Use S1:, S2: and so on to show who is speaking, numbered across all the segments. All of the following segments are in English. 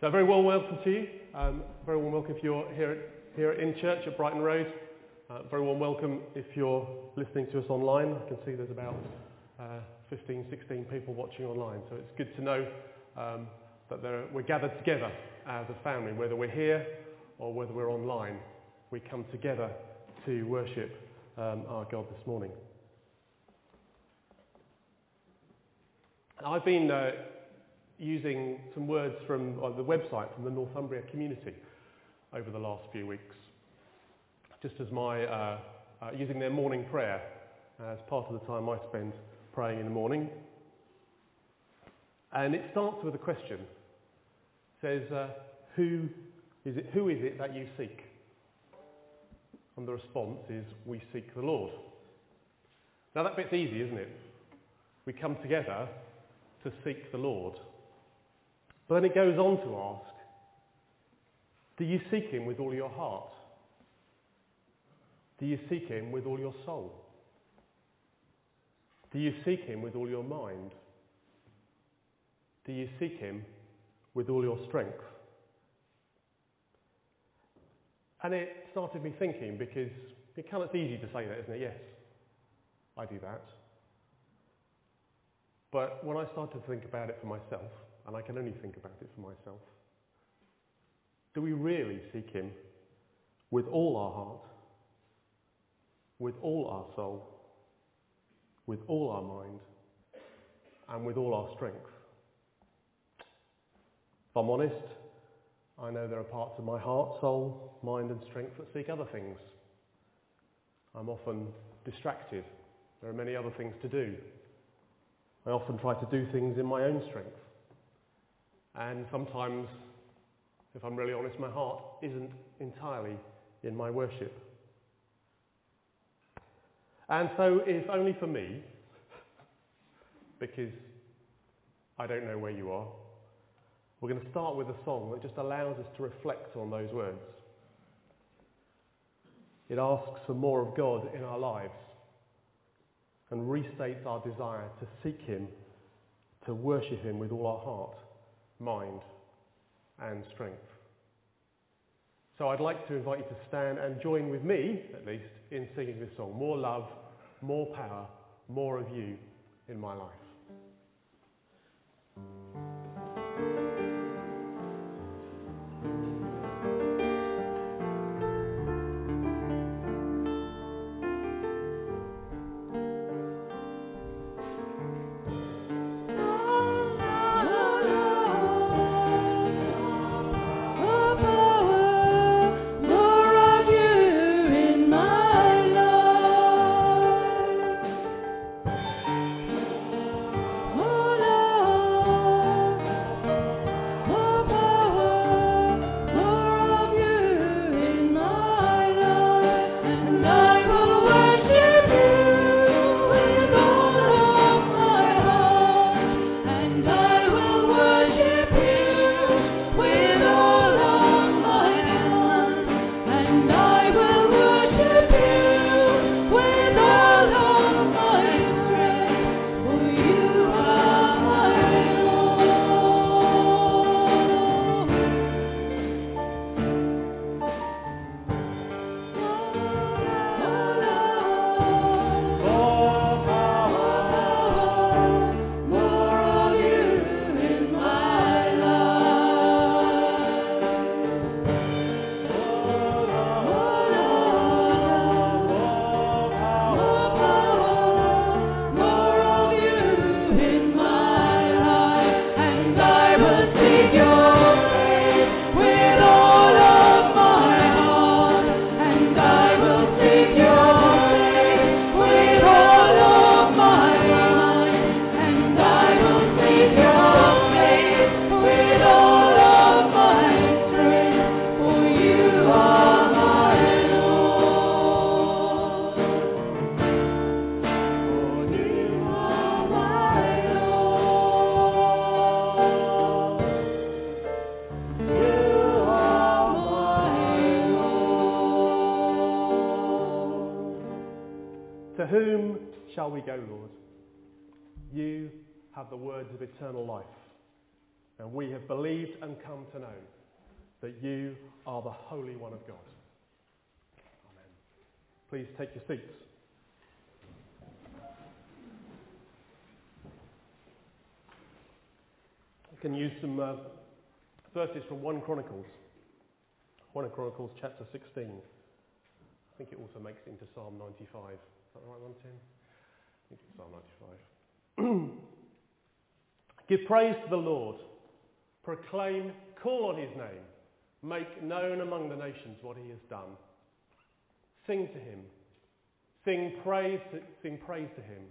S1: So a very warm welcome to you. Um, very warm welcome if you're here at, here in church at Brighton Road. Uh, very warm welcome if you're listening to us online. I can see there's about uh, 15, 16 people watching online. So it's good to know um, that we're gathered together as a family, whether we're here or whether we're online. We come together to worship um, our God this morning. I've been uh, using some words from uh, the website from the Northumbria community over the last few weeks, just as my uh, uh, using their morning prayer as part of the time I spend praying in the morning. And it starts with a question. It says, uh, "Who is it? Who is it that you seek?" And the response is, "We seek the Lord." Now that bit's easy, isn't it? We come together to seek the Lord. But then it goes on to ask, do you seek him with all your heart? Do you seek him with all your soul? Do you seek him with all your mind? Do you seek him with all your strength? And it started me thinking because it kind of easy to say that, isn't it? Yes, I do that. But when I started to think about it for myself, and I can only think about it for myself, do we really seek him with all our heart, with all our soul, with all our mind, and with all our strength? If I'm honest, I know there are parts of my heart, soul, mind and strength that seek other things. I'm often distracted. There are many other things to do. I often try to do things in my own strength. And sometimes, if I'm really honest, my heart isn't entirely in my worship. And so, if only for me, because I don't know where you are, we're going to start with a song that just allows us to reflect on those words. It asks for more of God in our lives and restates our desire to seek him, to worship him with all our heart, mind and strength. So I'd like to invite you to stand and join with me, at least, in singing this song. More love, more power, more of you in my life. Have believed and come to know that you are the Holy One of God. Amen. Please take your seats. I can use some uh, verses from 1 Chronicles. 1 Chronicles chapter 16. I think it also makes it into Psalm 95. Is that the right one, Tim? I think it's Psalm 95. Give praise to the Lord. Proclaim, call on his name. Make known among the nations what he has done. Sing to him. Sing praise, to, sing praise to him.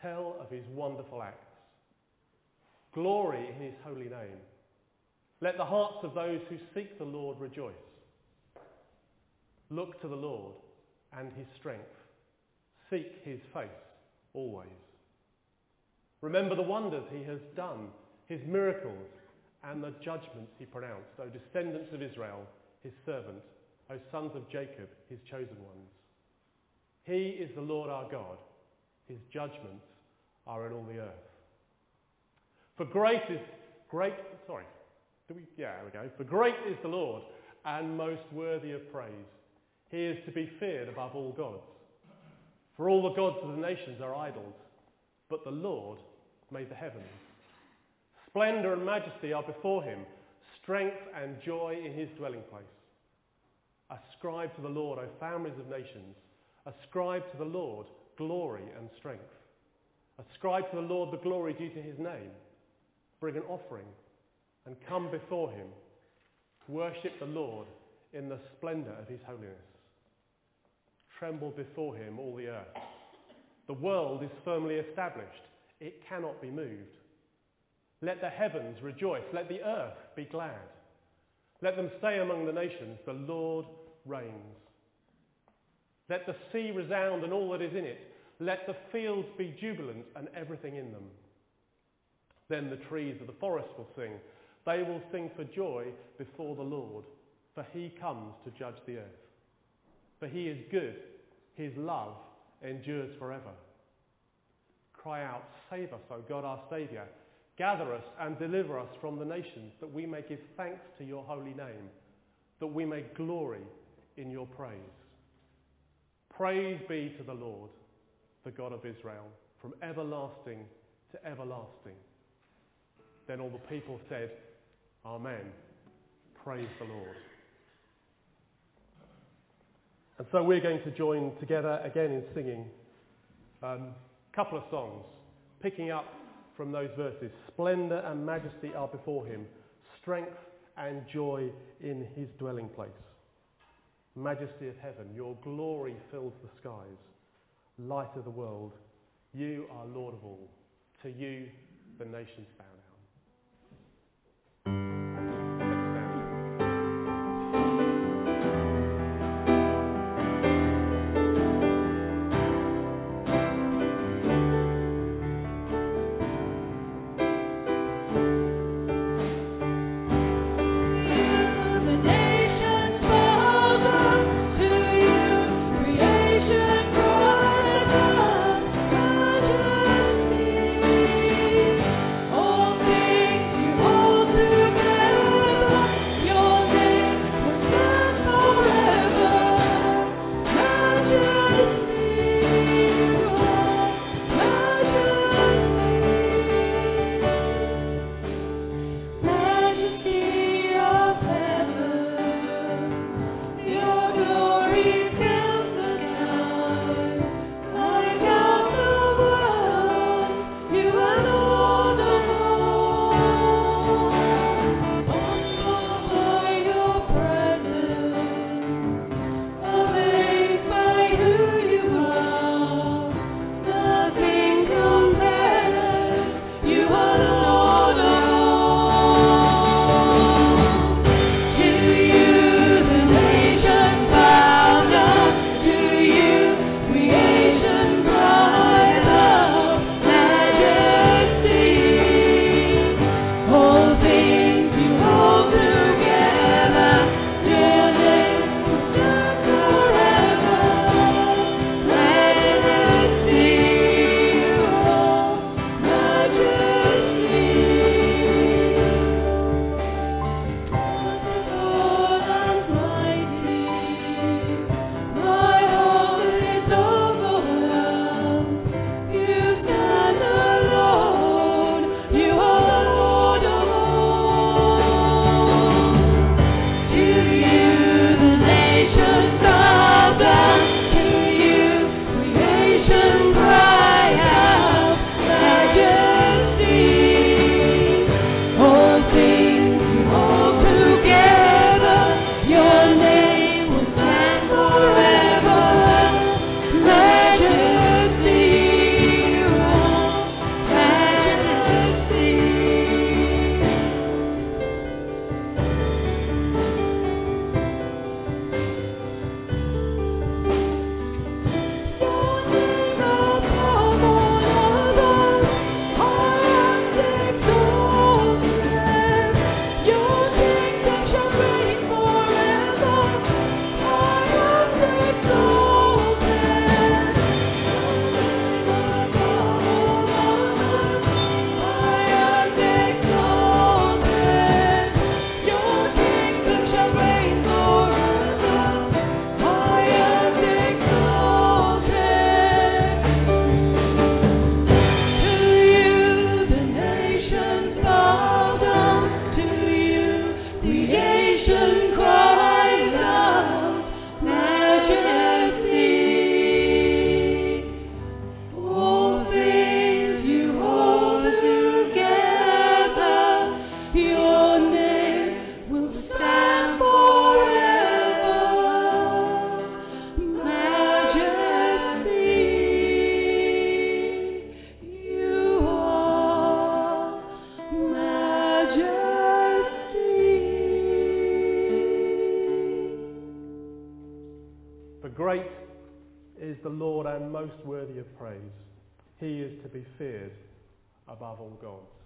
S1: Tell of his wonderful acts. Glory in his holy name. Let the hearts of those who seek the Lord rejoice. Look to the Lord and his strength. Seek his face always. Remember the wonders he has done, his miracles, and the judgments he pronounced, O descendants of Israel, his servant, O sons of Jacob, his chosen ones. He is the Lord our God. His judgments are in all the earth. For great is great sorry. Do we yeah, there we go. For great is the Lord and most worthy of praise. He is to be feared above all gods. For all the gods of the nations are idols, but the Lord made the heavens. Splendour and majesty are before him, strength and joy in his dwelling place. Ascribe to the Lord, O families of nations. Ascribe to the Lord glory and strength. Ascribe to the Lord the glory due to his name. Bring an offering and come before him. Worship the Lord in the splendour of his holiness. Tremble before him, all the earth. The world is firmly established. It cannot be moved. Let the heavens rejoice. Let the earth be glad. Let them say among the nations, the Lord reigns. Let the sea resound and all that is in it. Let the fields be jubilant and everything in them. Then the trees of the forest will sing. They will sing for joy before the Lord, for he comes to judge the earth. For he is good. His love endures forever. Cry out, save us, O God our Saviour. Gather us and deliver us from the nations, that we may give thanks to your holy name, that we may glory in your praise. Praise be to the Lord, the God of Israel, from everlasting to everlasting. Then all the people said, Amen. Praise the Lord. And so we're going to join together again in singing a um, couple of songs, picking up from those verses. Splendour and majesty are before him, strength and joy in his dwelling place. Majesty of heaven, your glory fills the skies. Light of the world, you are Lord of all. To you the nations bow.
S2: most worthy of praise. He is to be feared above all gods.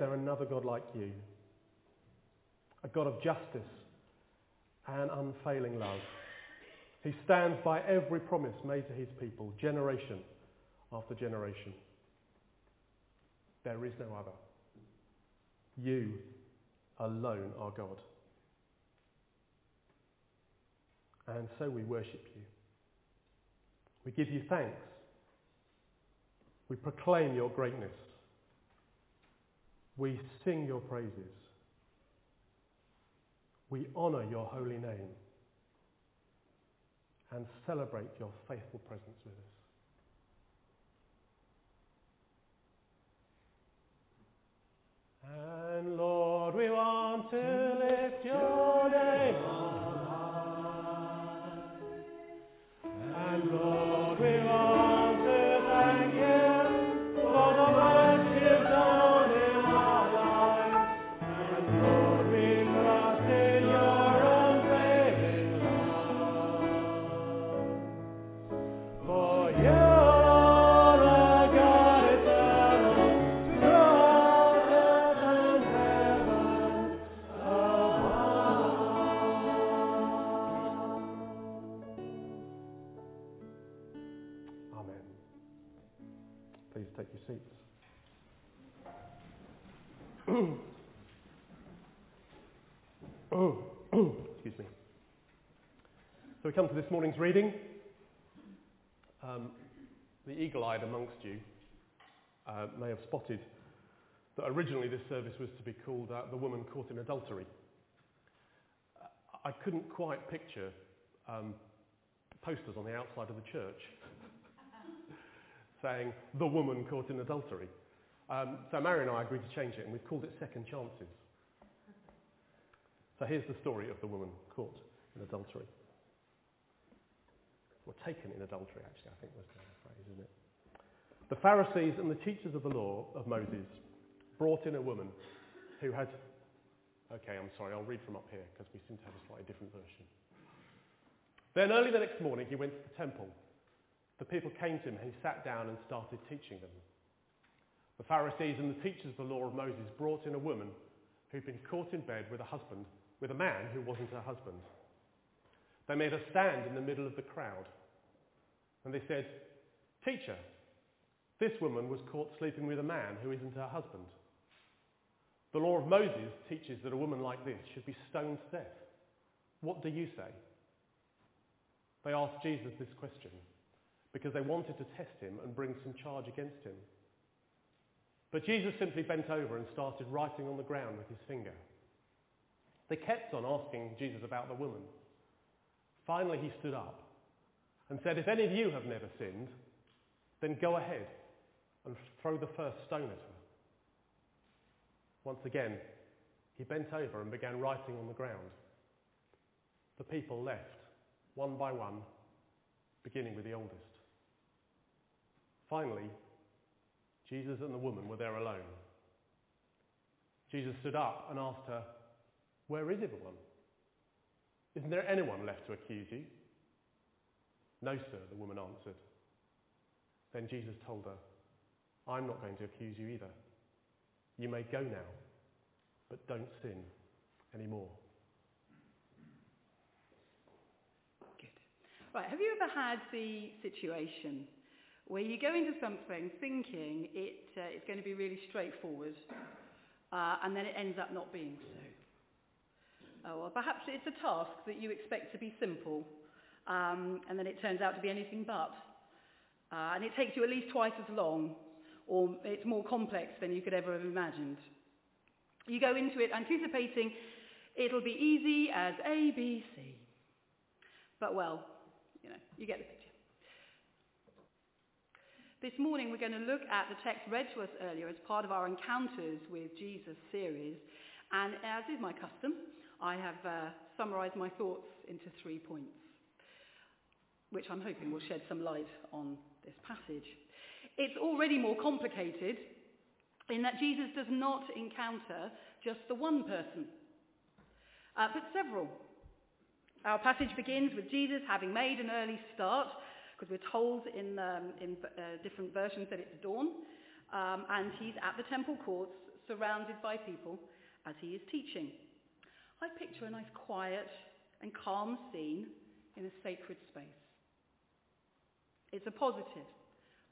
S2: there another God like you? A God of justice and unfailing love, He stands by every promise made to his people, generation after generation. There is no other. You alone are God. And so we worship you. We give you thanks. We proclaim your greatness. We sing your praises. We honour your holy name and celebrate your faithful presence with us. And Lord, we want to lift your we
S1: come to this morning's reading. Um, the eagle-eyed amongst you uh, may have spotted that originally this service was to be called uh, The Woman Caught in Adultery. I couldn't quite picture um, posters on the outside of the church saying, The Woman Caught in Adultery. Um, so Mary and I agreed to change it and we've called it Second Chances. So here's the story of the woman caught in adultery. Or taken in adultery, actually, I think was the phrase, isn't it? The Pharisees and the teachers of the law of Moses brought in a woman who had. Okay, I'm sorry, I'll read from up here because we seem to have a slightly different version. Then early the next morning he went to the temple. The people came to him and he sat down and started teaching them. The Pharisees and the teachers of the law of Moses brought in a woman who'd been caught in bed with a husband, with a man who wasn't her husband. They made her stand in the middle of the crowd. And they said, Teacher, this woman was caught sleeping with a man who isn't her husband. The law of Moses teaches that a woman like this should be stoned to death. What do you say? They asked Jesus this question because they wanted to test him and bring some charge against him. But Jesus simply bent over and started writing on the ground with his finger. They kept on asking Jesus about the woman. Finally, he stood up and said, If any of you have never sinned, then go ahead and throw the first stone at her. Once again, he bent over and began writing on the ground. The people left, one by one, beginning with the oldest. Finally, Jesus and the woman were there alone. Jesus stood up and asked her, Where is everyone? Isn't there anyone left to accuse you? No, sir, the woman answered. Then Jesus told her, I'm not going to accuse you either. You may go now, but don't sin anymore.
S3: Good. Right, have you ever had the situation where you go into something thinking it, uh, it's going to be really straightforward, uh, and then it ends up not being so? Oh, or perhaps it's a task that you expect to be simple, um, and then it turns out to be anything but. Uh, and it takes you at least twice as long, or it's more complex than you could ever have imagined. You go into it anticipating it'll be easy as A, B, C. But well, you know, you get the picture. This morning we're going to look at the text read to us earlier as part of our Encounters with Jesus series. And as is my custom, I have uh, summarised my thoughts into three points, which I'm hoping will shed some light on this passage. It's already more complicated in that Jesus does not encounter just the one person, uh, but several. Our passage begins with Jesus having made an early start, because we're told in, um, in uh, different versions that it's dawn, um, and he's at the temple courts surrounded by people as he is teaching. I picture a nice quiet and calm scene in a sacred space. It's a positive,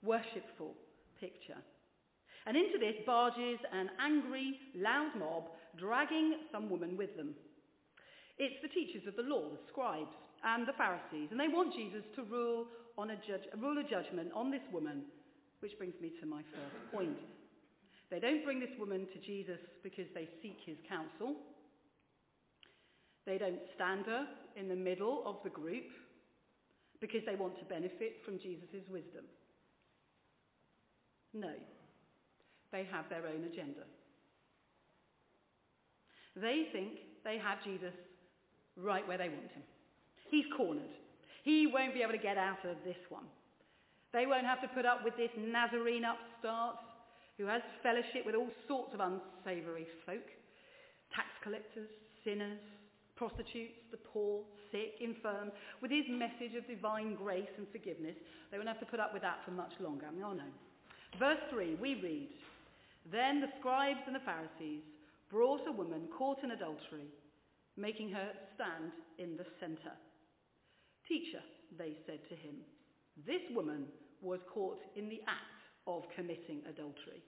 S3: worshipful picture. And into this barges an angry, loud mob dragging some woman with them. It's the teachers of the law, the scribes, and the Pharisees, and they want Jesus to rule, on a, judge, rule a judgment on this woman, which brings me to my first point. They don't bring this woman to Jesus because they seek his counsel. They don't stand her in the middle of the group because they want to benefit from Jesus' wisdom. No, they have their own agenda. They think they have Jesus right where they want him. He's cornered. He won't be able to get out of this one. They won't have to put up with this Nazarene upstart who has fellowship with all sorts of unsavoury folk, tax collectors, sinners, prostitutes, the poor, sick, infirm, with his message of divine grace and forgiveness. They won't have to put up with that for much longer. Oh no. Verse 3, we read, Then the scribes and the Pharisees brought a woman caught in adultery, making her stand in the centre. Teacher, they said to him, this woman was caught in the act of committing adultery.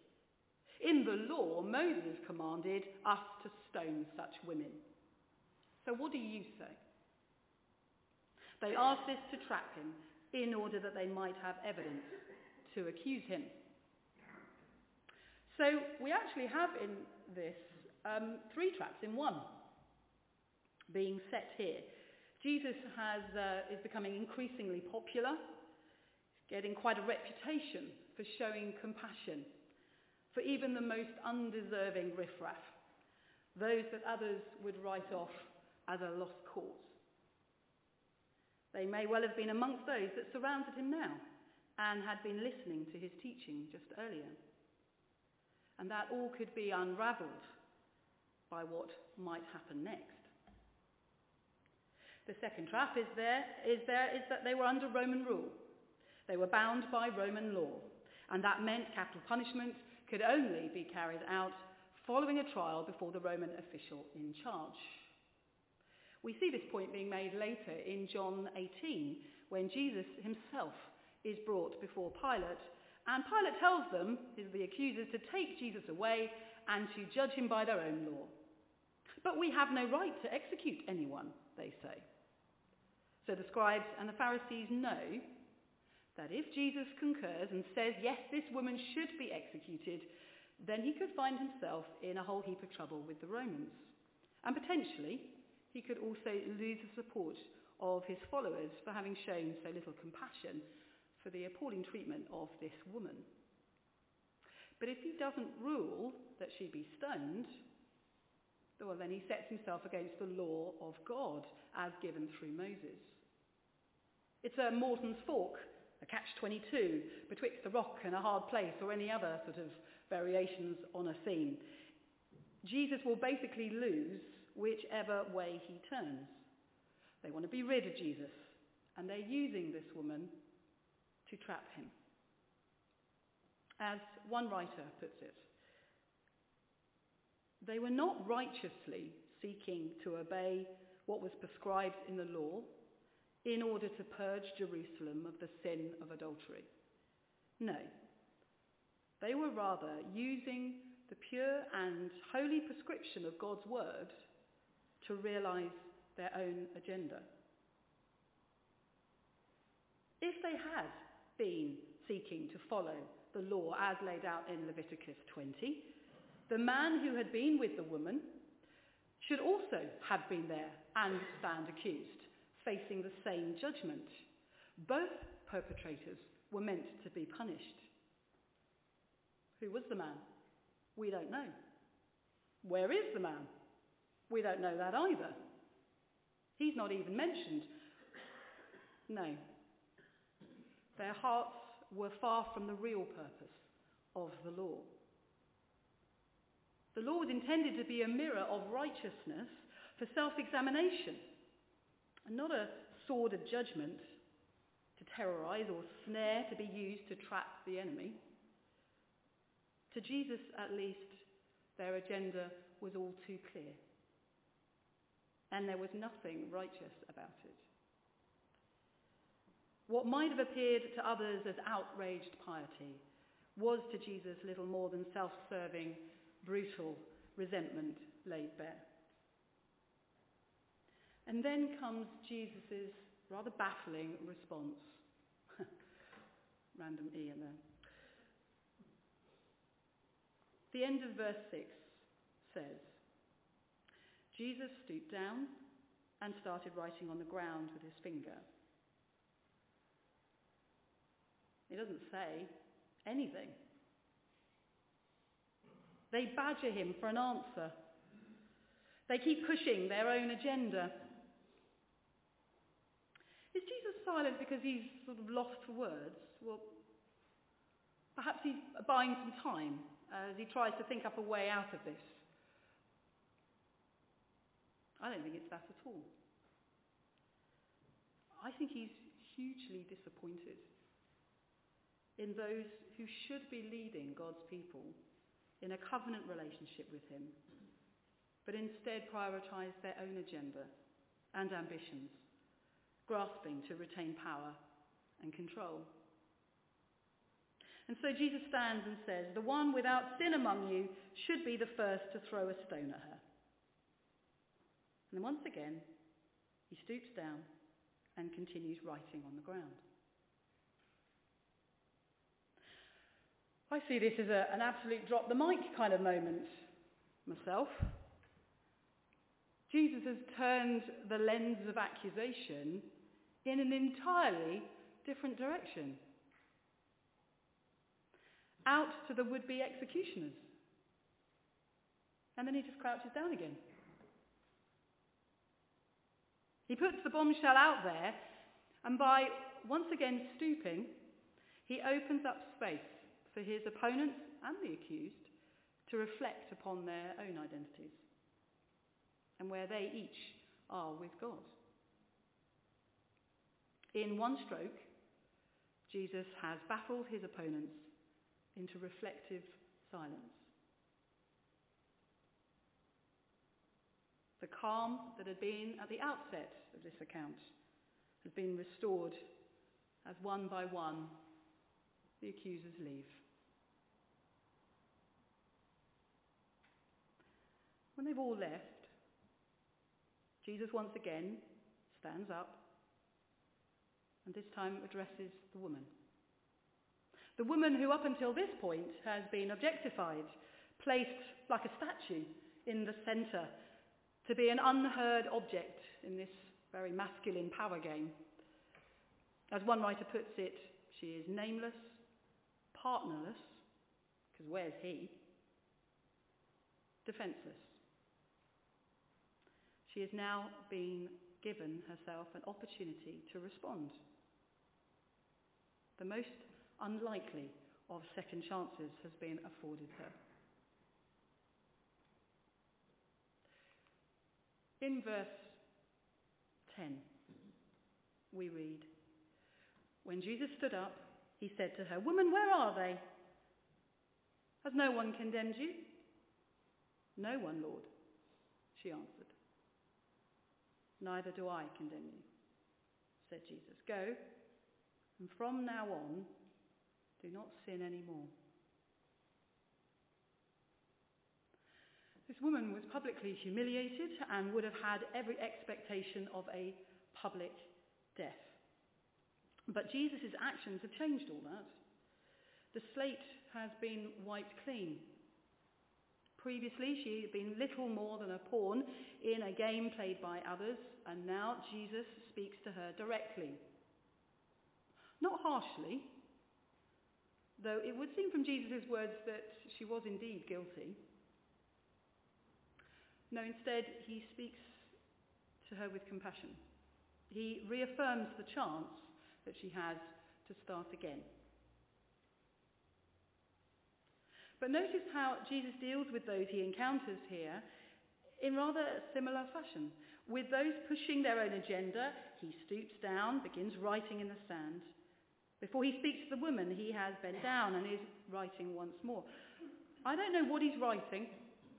S3: In the law, Moses commanded us to stone such women. So what do you say? They asked this to trap him in order that they might have evidence to accuse him. So we actually have in this um, three traps in one being set here. Jesus has, uh, is becoming increasingly popular, getting quite a reputation for showing compassion for even the most undeserving riffraff, those that others would write off as a lost cause. They may well have been amongst those that surrounded him now and had been listening to his teaching just earlier. And that all could be unravelled by what might happen next. The second trap is there, is there is that they were under Roman rule. They were bound by Roman law, and that meant capital punishment could only be carried out following a trial before the Roman official in charge. We see this point being made later in John 18 when Jesus himself is brought before Pilate and Pilate tells them, the accusers, to take Jesus away and to judge him by their own law. But we have no right to execute anyone, they say. So the scribes and the Pharisees know that if Jesus concurs and says, yes, this woman should be executed, then he could find himself in a whole heap of trouble with the Romans. And potentially, he could also lose the support of his followers for having shown so little compassion for the appalling treatment of this woman. But if he doesn't rule that she be stoned, well, then he sets himself against the law of God as given through Moses. It's a Morton's fork, a catch-22, betwixt a rock and a hard place or any other sort of variations on a theme. Jesus will basically lose whichever way he turns. They want to be rid of Jesus, and they're using this woman to trap him. As one writer puts it, they were not righteously seeking to obey what was prescribed in the law in order to purge Jerusalem of the sin of adultery. No. They were rather using the pure and holy prescription of God's word to realize their own agenda. If they had been seeking to follow the law as laid out in Leviticus 20, the man who had been with the woman should also have been there and stand accused, facing the same judgment. Both perpetrators were meant to be punished. Who was the man? We don't know. Where is the man? We don't know that either. He's not even mentioned. No, their hearts were far from the real purpose of the law. The law was intended to be a mirror of righteousness for self-examination, and not a sword of judgment to terrorize or snare to be used to trap the enemy. To Jesus, at least, their agenda was all too clear. And there was nothing righteous about it. What might have appeared to others as outraged piety was to Jesus little more than self-serving, brutal resentment laid bare. And then comes Jesus' rather baffling response. Random E in there. The end of verse 6 says, Jesus stooped down and started writing on the ground with his finger. He doesn't say anything. They badger him for an answer. They keep pushing their own agenda. Is Jesus silent because he's sort of lost for words? Well, perhaps he's buying some time uh, as he tries to think up a way out of this. I don't think it's that at all. I think he's hugely disappointed in those who should be leading God's people in a covenant relationship with him, but instead prioritize their own agenda and ambitions, grasping to retain power and control. And so Jesus stands and says, The one without sin among you should be the first to throw a stone at her. And then once again, he stoops down and continues writing on the ground. I see this as a, an absolute drop the mic kind of moment myself. Jesus has turned the lens of accusation in an entirely different direction. Out to the would-be executioners. And then he just crouches down again. He puts the bombshell out there, and by once again stooping, he opens up space for his opponents and the accused to reflect upon their own identities and where they each are with God. In one stroke, Jesus has baffled his opponents into reflective silence. The calm that had been at the outset of this account has been restored as one by one the accusers leave. When they've all left, Jesus once again stands up and this time addresses the woman. The woman who up until this point has been objectified, placed like a statue in the centre, to be an unheard object in this very masculine power game. As one writer puts it, she is nameless, partnerless, because where's he? Defenceless. She has now been given herself an opportunity to respond. The most unlikely of second chances has been afforded her. In verse 10, we read, When Jesus stood up, he said to her, Woman, where are they? Has no one condemned you? No one, Lord, she answered. Neither do I condemn you, said Jesus. Go, and from now on, do not sin any more. Woman was publicly humiliated and would have had every expectation of a public death. But Jesus' actions have changed all that. The slate has been wiped clean. Previously, she had been little more than a pawn in a game played by others, and now Jesus speaks to her directly. Not harshly, though it would seem from Jesus' words that she was indeed guilty. No, instead, he speaks to her with compassion. He reaffirms the chance that she has to start again. But notice how Jesus deals with those he encounters here in rather similar fashion. With those pushing their own agenda, he stoops down, begins writing in the sand. Before he speaks to the woman, he has bent down and is writing once more. I don't know what he's writing,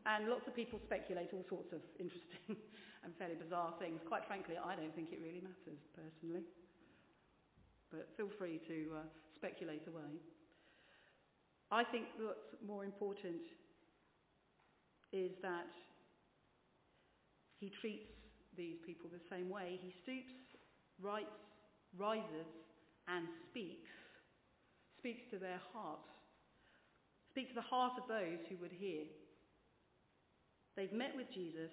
S3: and lots of people speculate all sorts of interesting and fairly bizarre things. Quite frankly, I don't think it really matters, personally. But feel free to uh, speculate away. I think what's more important is that he treats these people the same way. He stoops, writes, rises, and speaks. Speaks to their heart. Speaks to the heart of those who would hear. They've met with Jesus,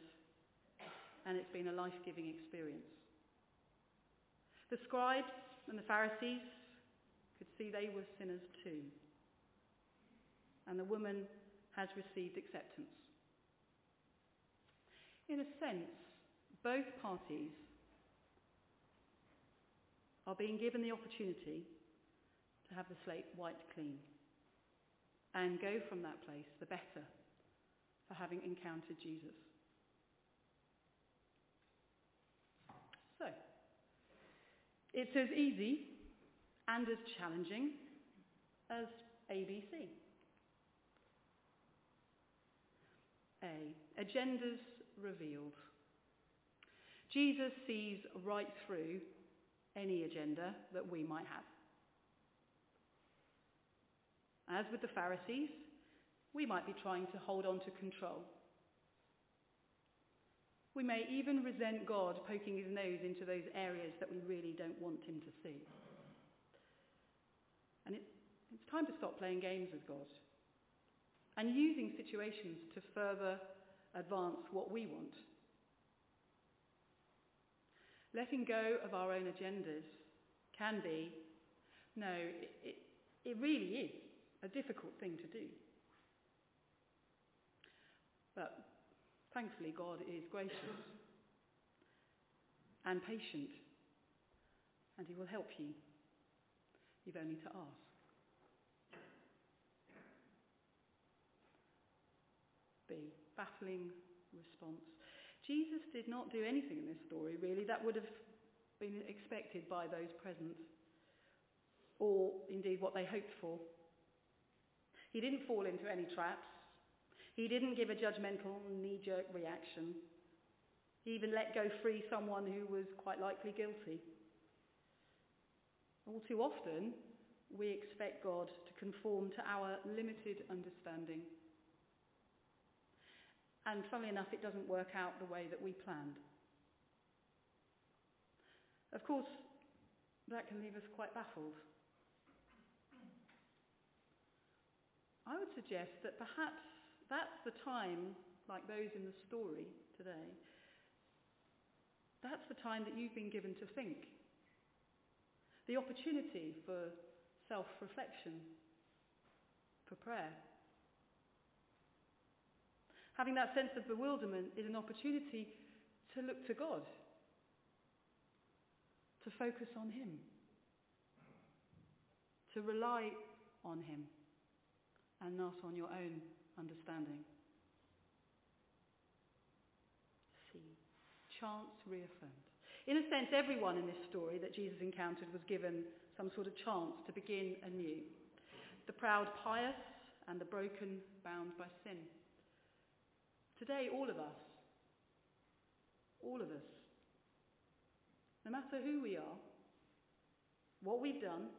S3: and it's been a life-giving experience. The scribes and the Pharisees could see they were sinners too. And the woman has received acceptance. In a sense, both parties are being given the opportunity to have the slate wiped clean and go from that place the better for having encountered Jesus. So, it's as easy and as challenging as ABC. A. Agendas revealed. Jesus sees right through any agenda that we might have. As with the Pharisees, we might be trying to hold on to control. We may even resent God poking his nose into those areas that we really don't want him to see. And it, it's time to stop playing games with God and using situations to further advance what we want. Letting go of our own agendas can be, no, it, it, it really is a difficult thing to do. But thankfully, God is gracious and patient, and He will help you. You've only to ask. B. Baffling response. Jesus did not do anything in this story, really, that would have been expected by those present, or indeed what they hoped for. He didn't fall into any traps. He didn't give a judgmental, knee-jerk reaction. He even let go free someone who was quite likely guilty. All too often, we expect God to conform to our limited understanding. And funnily enough, it doesn't work out the way that we planned. Of course, that can leave us quite baffled. I would suggest that perhaps that's the time, like those in the story today, that's the time that you've been given to think. The opportunity for self-reflection, for prayer. Having that sense of bewilderment is an opportunity to look to God, to focus on Him, to rely on Him and not on your own understanding. C. Chance reaffirmed. In a sense, everyone in this story that Jesus encountered was given some sort of chance to begin anew. The proud pious and the broken bound by sin. Today, all of us, all of us, no matter who we are, what we've done,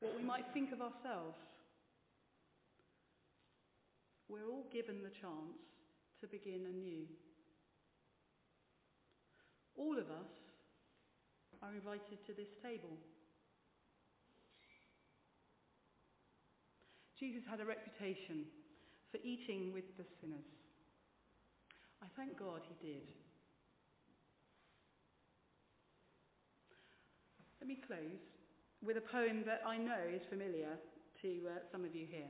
S3: what we might think of ourselves, we're all given the chance to begin anew. All of us are invited to this table. Jesus had a reputation for eating with the sinners. I thank God he did. Let me close with a poem that I know is familiar to uh, some of you here.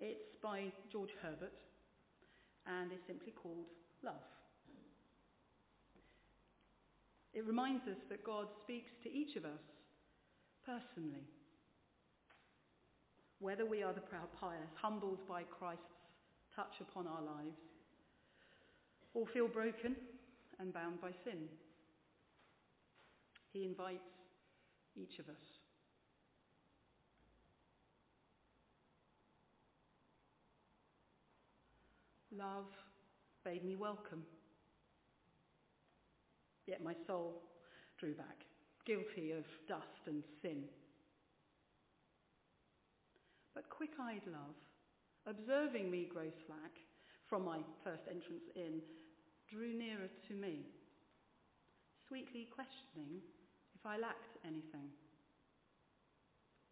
S3: It's by George Herbert and is simply called Love. It reminds us that God speaks to each of us personally. Whether we are the proud pious, humbled by Christ's touch upon our lives, or feel broken and bound by sin, he invites each of us. Love bade me welcome. Yet my soul drew back, guilty of dust and sin. But quick-eyed love, observing me grow slack from my first entrance in, drew nearer to me, sweetly questioning if I lacked anything.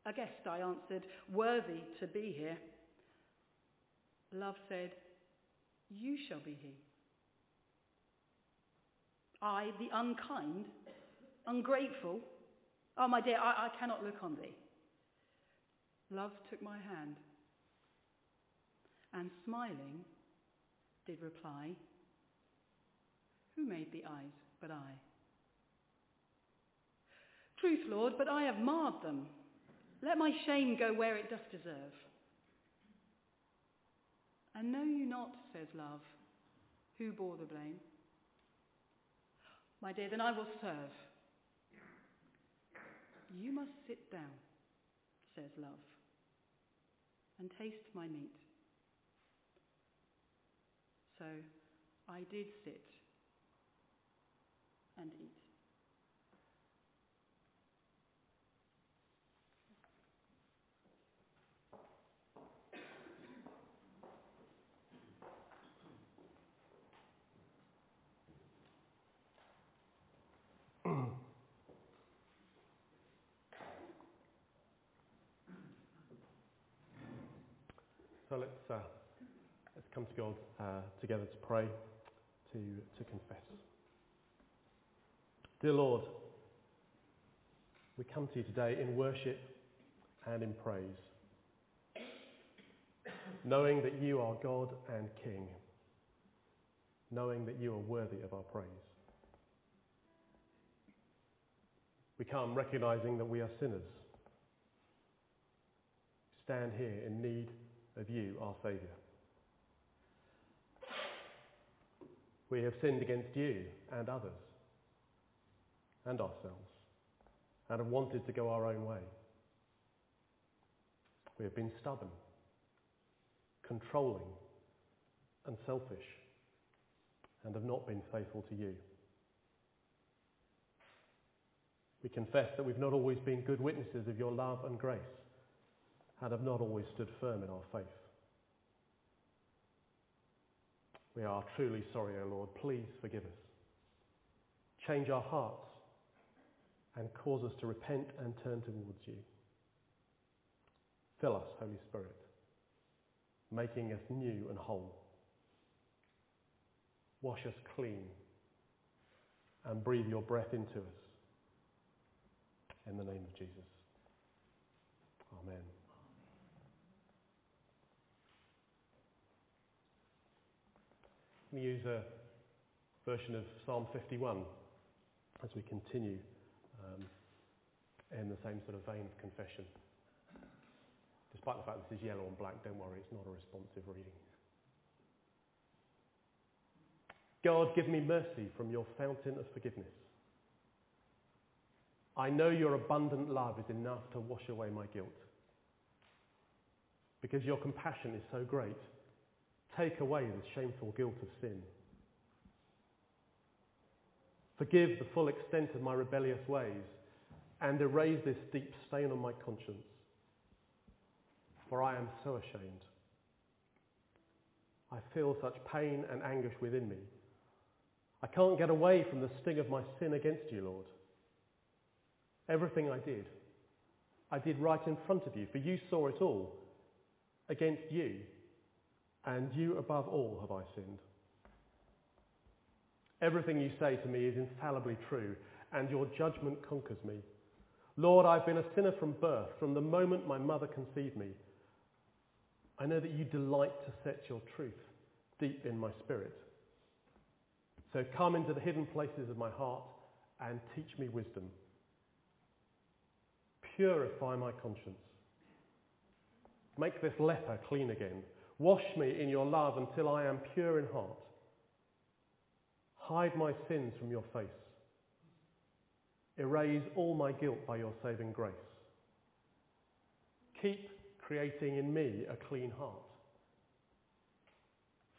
S3: A guest, I answered, worthy to be here. Love said, you shall be he. I, the unkind, ungrateful, oh my dear, I, I cannot look on thee. Love took my hand and smiling did reply, Who made the eyes but I? Truth, Lord, but I have marred them. Let my shame go where it doth deserve. And know you not, says love, who bore the blame? My dear, then I will serve. You must sit down, says love, and taste my meat. So I did sit and eat.
S1: So let's, uh, let's come to God uh, together to pray, to, to confess. Dear Lord, we come to you today in worship and in praise, knowing that you are God and King, knowing that you are worthy of our praise. We come recognizing that we are sinners. Stand here in need of you, our Saviour. We have sinned against you and others and ourselves and have wanted to go our own way. We have been stubborn, controlling and selfish and have not been faithful to you. We confess that we've not always been good witnesses of your love and grace and have not always stood firm in our faith. We are truly sorry, O Lord. Please forgive us. Change our hearts and cause us to repent and turn towards you. Fill us, Holy Spirit, making us new and whole. Wash us clean and breathe your breath into us. In the name of Jesus. Amen. Let me use a version of Psalm 51 as we continue um, in the same sort of vein of confession. Despite the fact this is yellow and black, don't worry, it's not a responsive reading. God, give me mercy from your fountain of forgiveness. I know your abundant love is enough to wash away my guilt. Because your compassion is so great, take away the shameful guilt of sin. Forgive the full extent of my rebellious ways and erase this deep stain on my conscience. For I am so ashamed. I feel such pain and anguish within me. I can't get away from the sting of my sin against you, Lord. Everything I did, I did right in front of you, for you saw it all. Against you, and you above all have I sinned. Everything you say to me is infallibly true, and your judgment conquers me. Lord, I've been a sinner from birth, from the moment my mother conceived me. I know that you delight to set your truth deep in my spirit. So come into the hidden places of my heart and teach me wisdom. Purify my conscience. Make this leper clean again. Wash me in your love until I am pure in heart. Hide my sins from your face. Erase all my guilt by your saving grace. Keep creating in me a clean heart.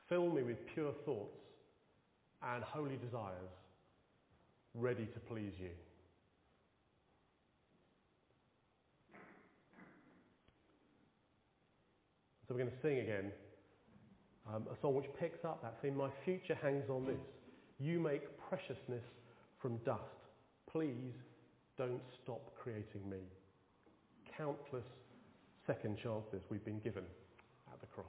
S1: Fill me with pure thoughts and holy desires, ready to please you. So we're going to sing again um, a song which picks up that theme. My future hangs on this. You make preciousness from dust. Please don't stop creating me. Countless second chances we've been given at the cross.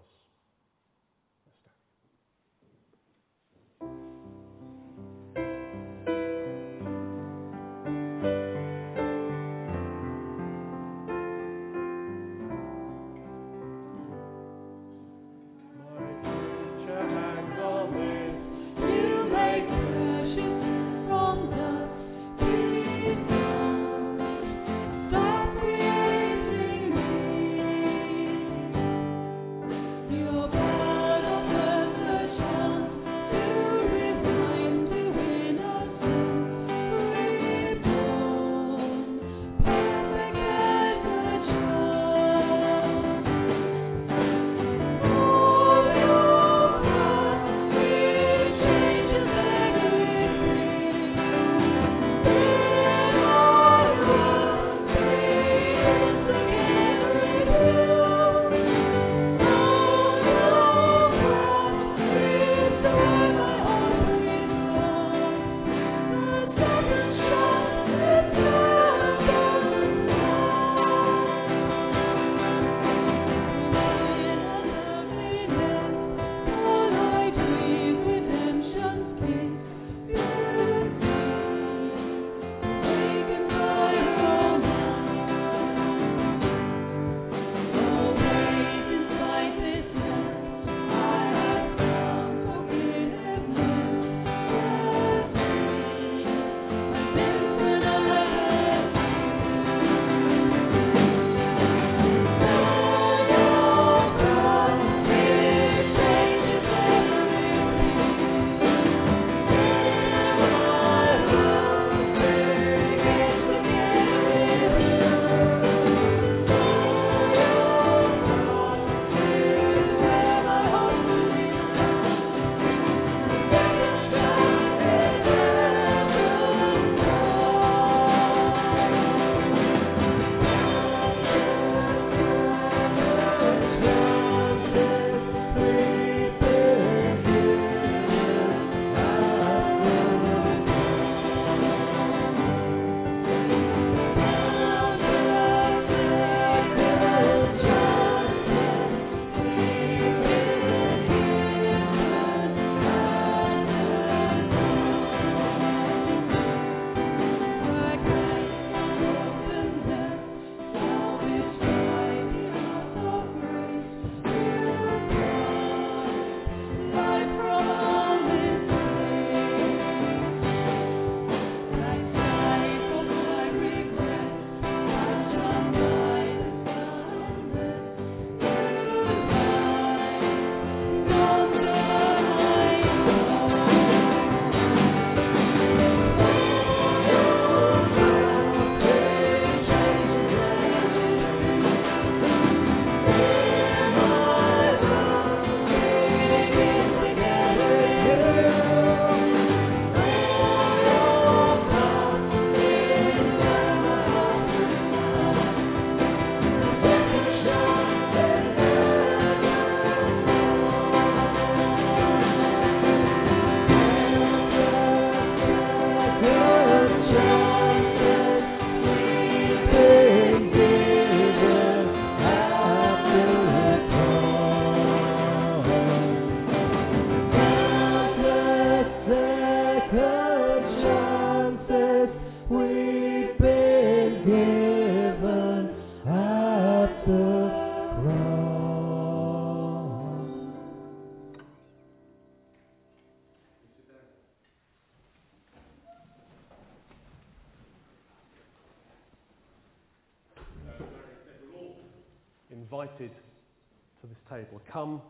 S2: Come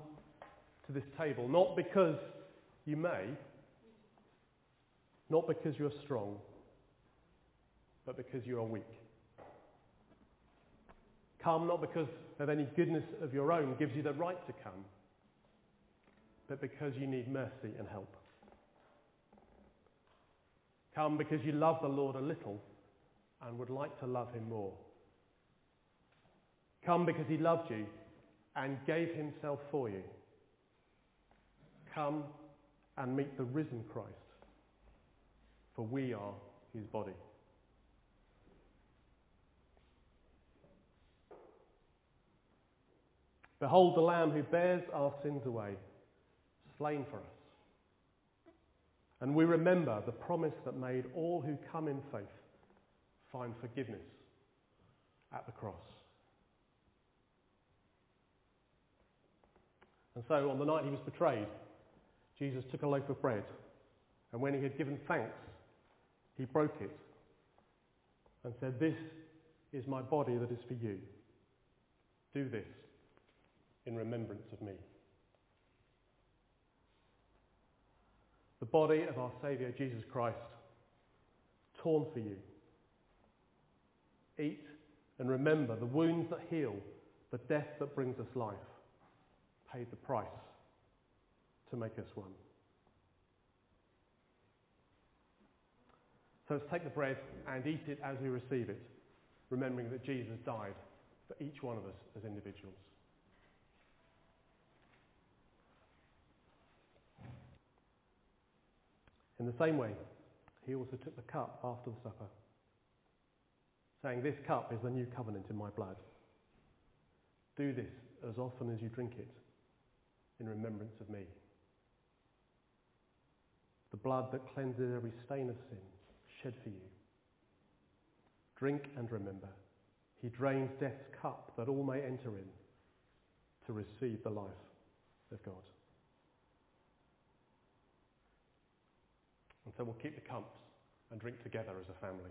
S2: to this table, not because you may, not because you're strong, but because you are weak. Come not because of any goodness of your own gives you the right to come, but because you need mercy and help. Come because you love the Lord a little and would like to love him more. Come because he loved you and gave himself for you. Come and meet the risen Christ, for we are his body. Behold the Lamb who bears our sins away, slain for us. And we remember the promise that made all who come in faith find forgiveness at the cross. And so on the night he was betrayed, Jesus took a loaf of bread, and when he had given thanks, he broke it and said, This is my body that is for you. Do this in remembrance of me. The body of our Saviour Jesus Christ, torn for you. Eat and remember the wounds that heal, the death that brings us life, paid the price to make us one. So let's take the bread and eat it as we receive it, remembering that Jesus died for each one of us as individuals. In the same way, he also took the cup after the supper, saying, This cup is the new covenant in my blood. Do this as often as you drink it in remembrance of me. The blood that cleanses every stain of sin, shed for you. Drink and remember, he drains death's cup that all may enter in to receive the life of God. And so we'll keep the cups and drink together as a family.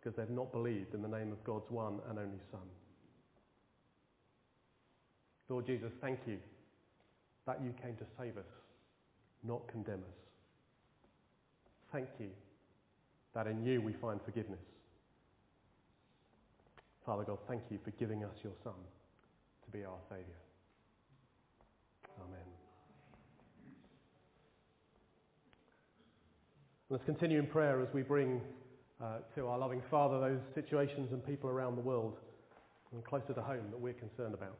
S1: because they've not believed in the name of God's one and only Son. Lord Jesus, thank you that you came to save us, not condemn us. Thank you that in you we find forgiveness. Father God, thank you for giving us your Son to be our Saviour. Amen. Let's continue in prayer as we bring uh, to our loving Father those situations and people around the world and closer to home that we're concerned about.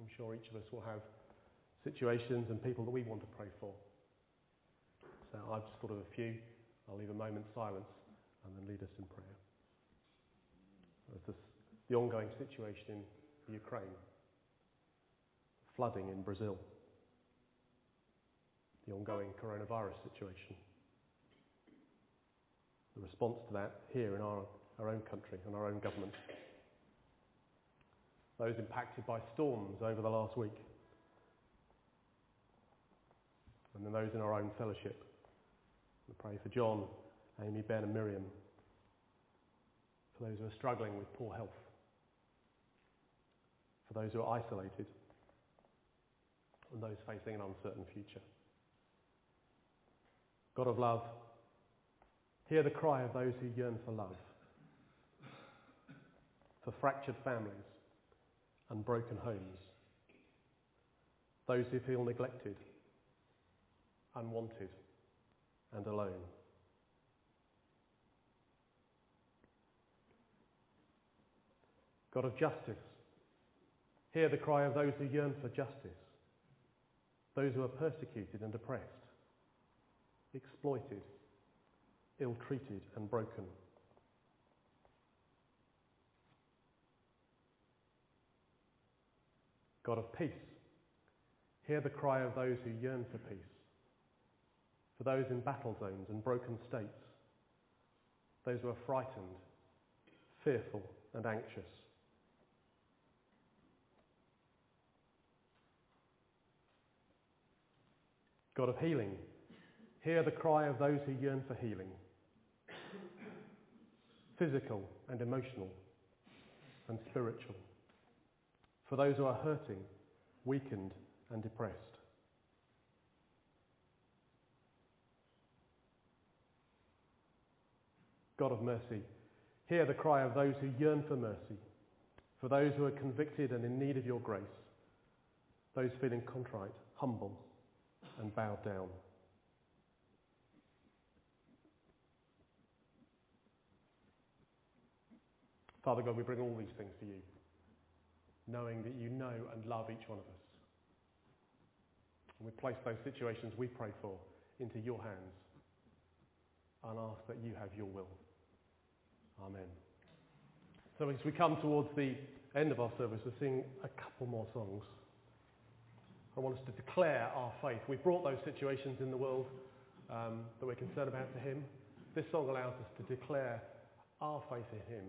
S1: I'm sure each of us will have situations and people that we want to pray for. So I've just thought of a few. I'll leave a moment's silence and then lead us in prayer. There's this, the ongoing situation in Ukraine, flooding in Brazil, the ongoing coronavirus situation, the response to that here in our, our own country and our own government, those impacted by storms over the last week, and then those in our own fellowship. We pray for John, Amy, Ben and Miriam, for those who are struggling with poor health, for those who are isolated, and those facing an uncertain future. God of love, hear the cry of those who yearn for love, for fractured families and broken homes, those who feel neglected, unwanted and alone. God of justice, hear the cry of those who yearn for justice, those who are persecuted and oppressed, exploited, ill-treated and broken. God of peace, hear the cry of those who yearn for peace, for those in battle zones and broken states, those who are frightened, fearful and anxious. God of healing, hear the cry of those who yearn for healing, physical and emotional and spiritual, for those who are hurting, weakened and depressed. God of mercy, hear the cry of those who yearn for mercy, for those who are convicted and in need of your grace, those feeling contrite, humble and bowed down. Father God, we bring all these things to you, knowing that you know and love each one of us. And we place those situations we pray for into your hands and ask that you have your will. Amen. So as we come towards the end of our service, we'll sing a couple more songs. I want us to declare our faith. We've brought those situations in the world um, that we're concerned about to him. This song allows us to declare our faith in him.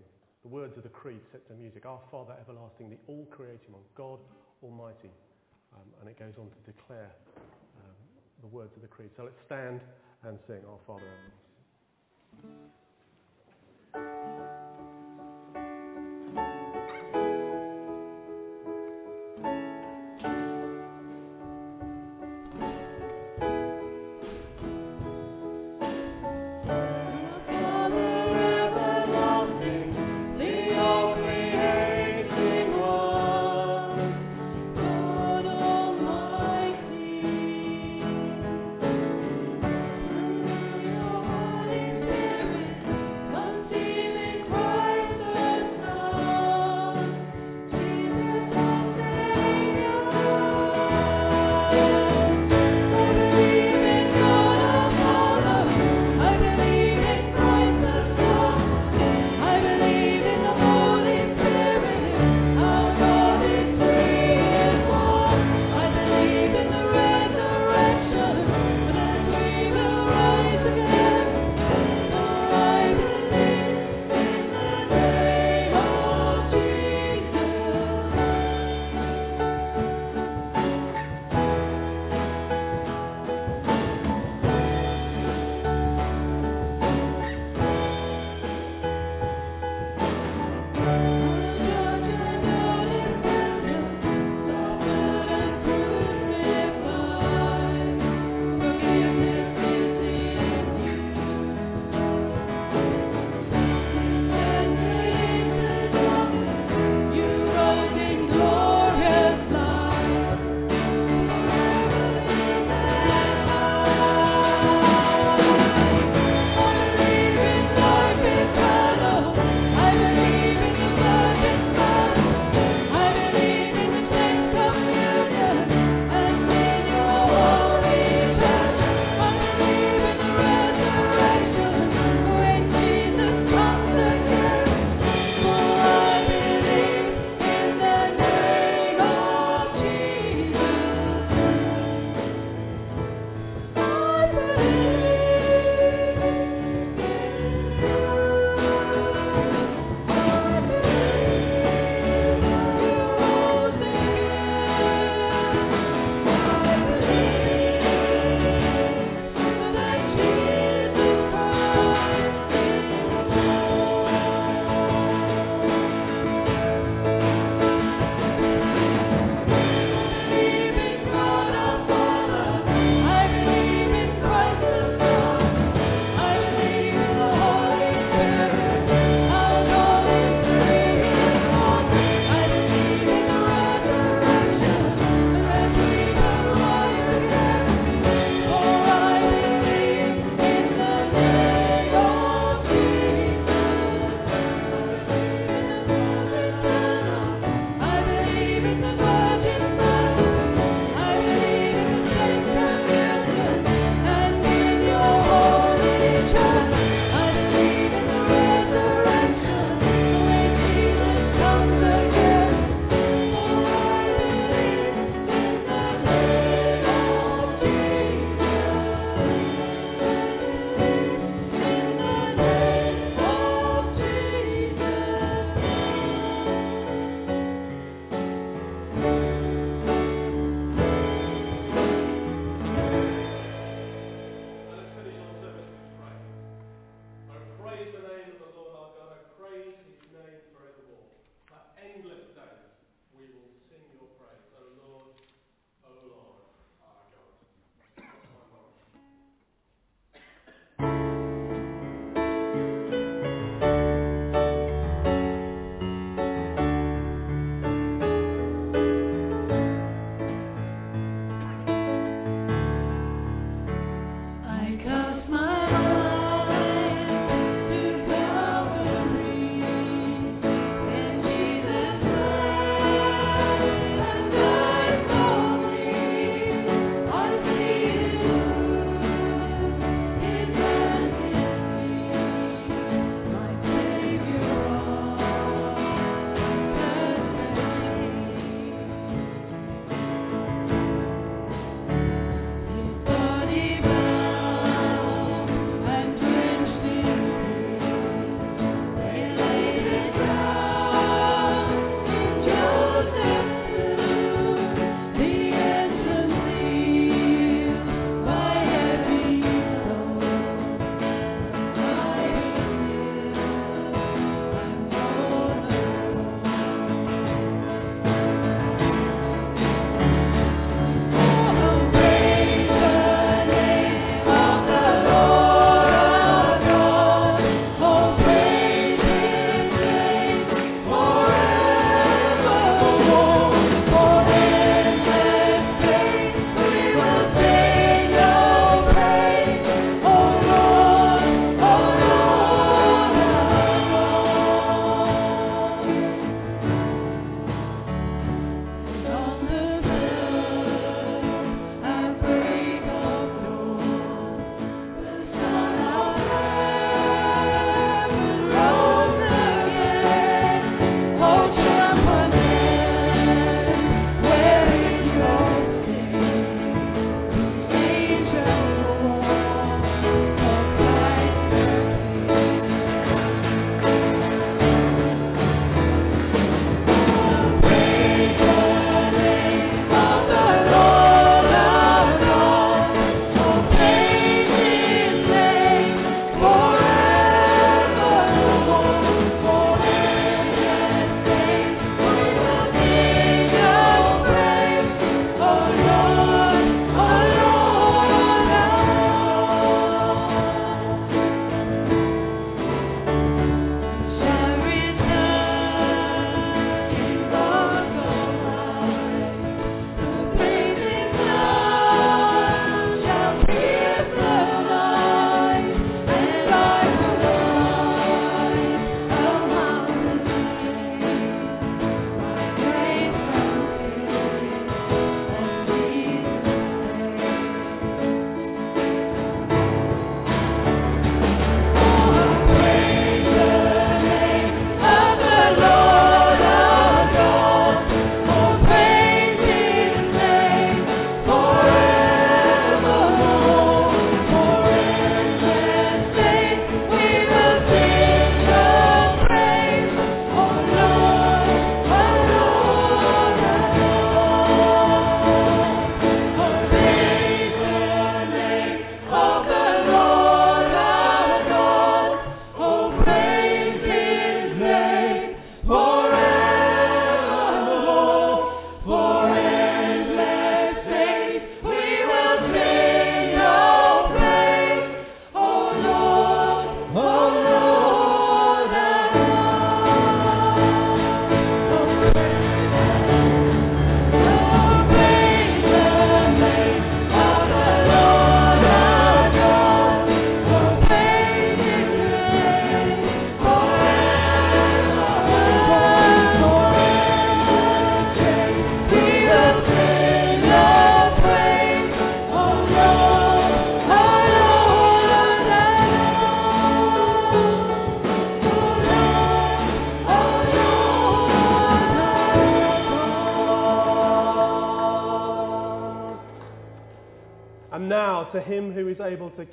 S1: The words of the creed set to music. Our Father everlasting, the all-creating one, God Almighty. Um, and it goes on to declare um, the words of the creed. So let's stand and sing Our Father everlasting.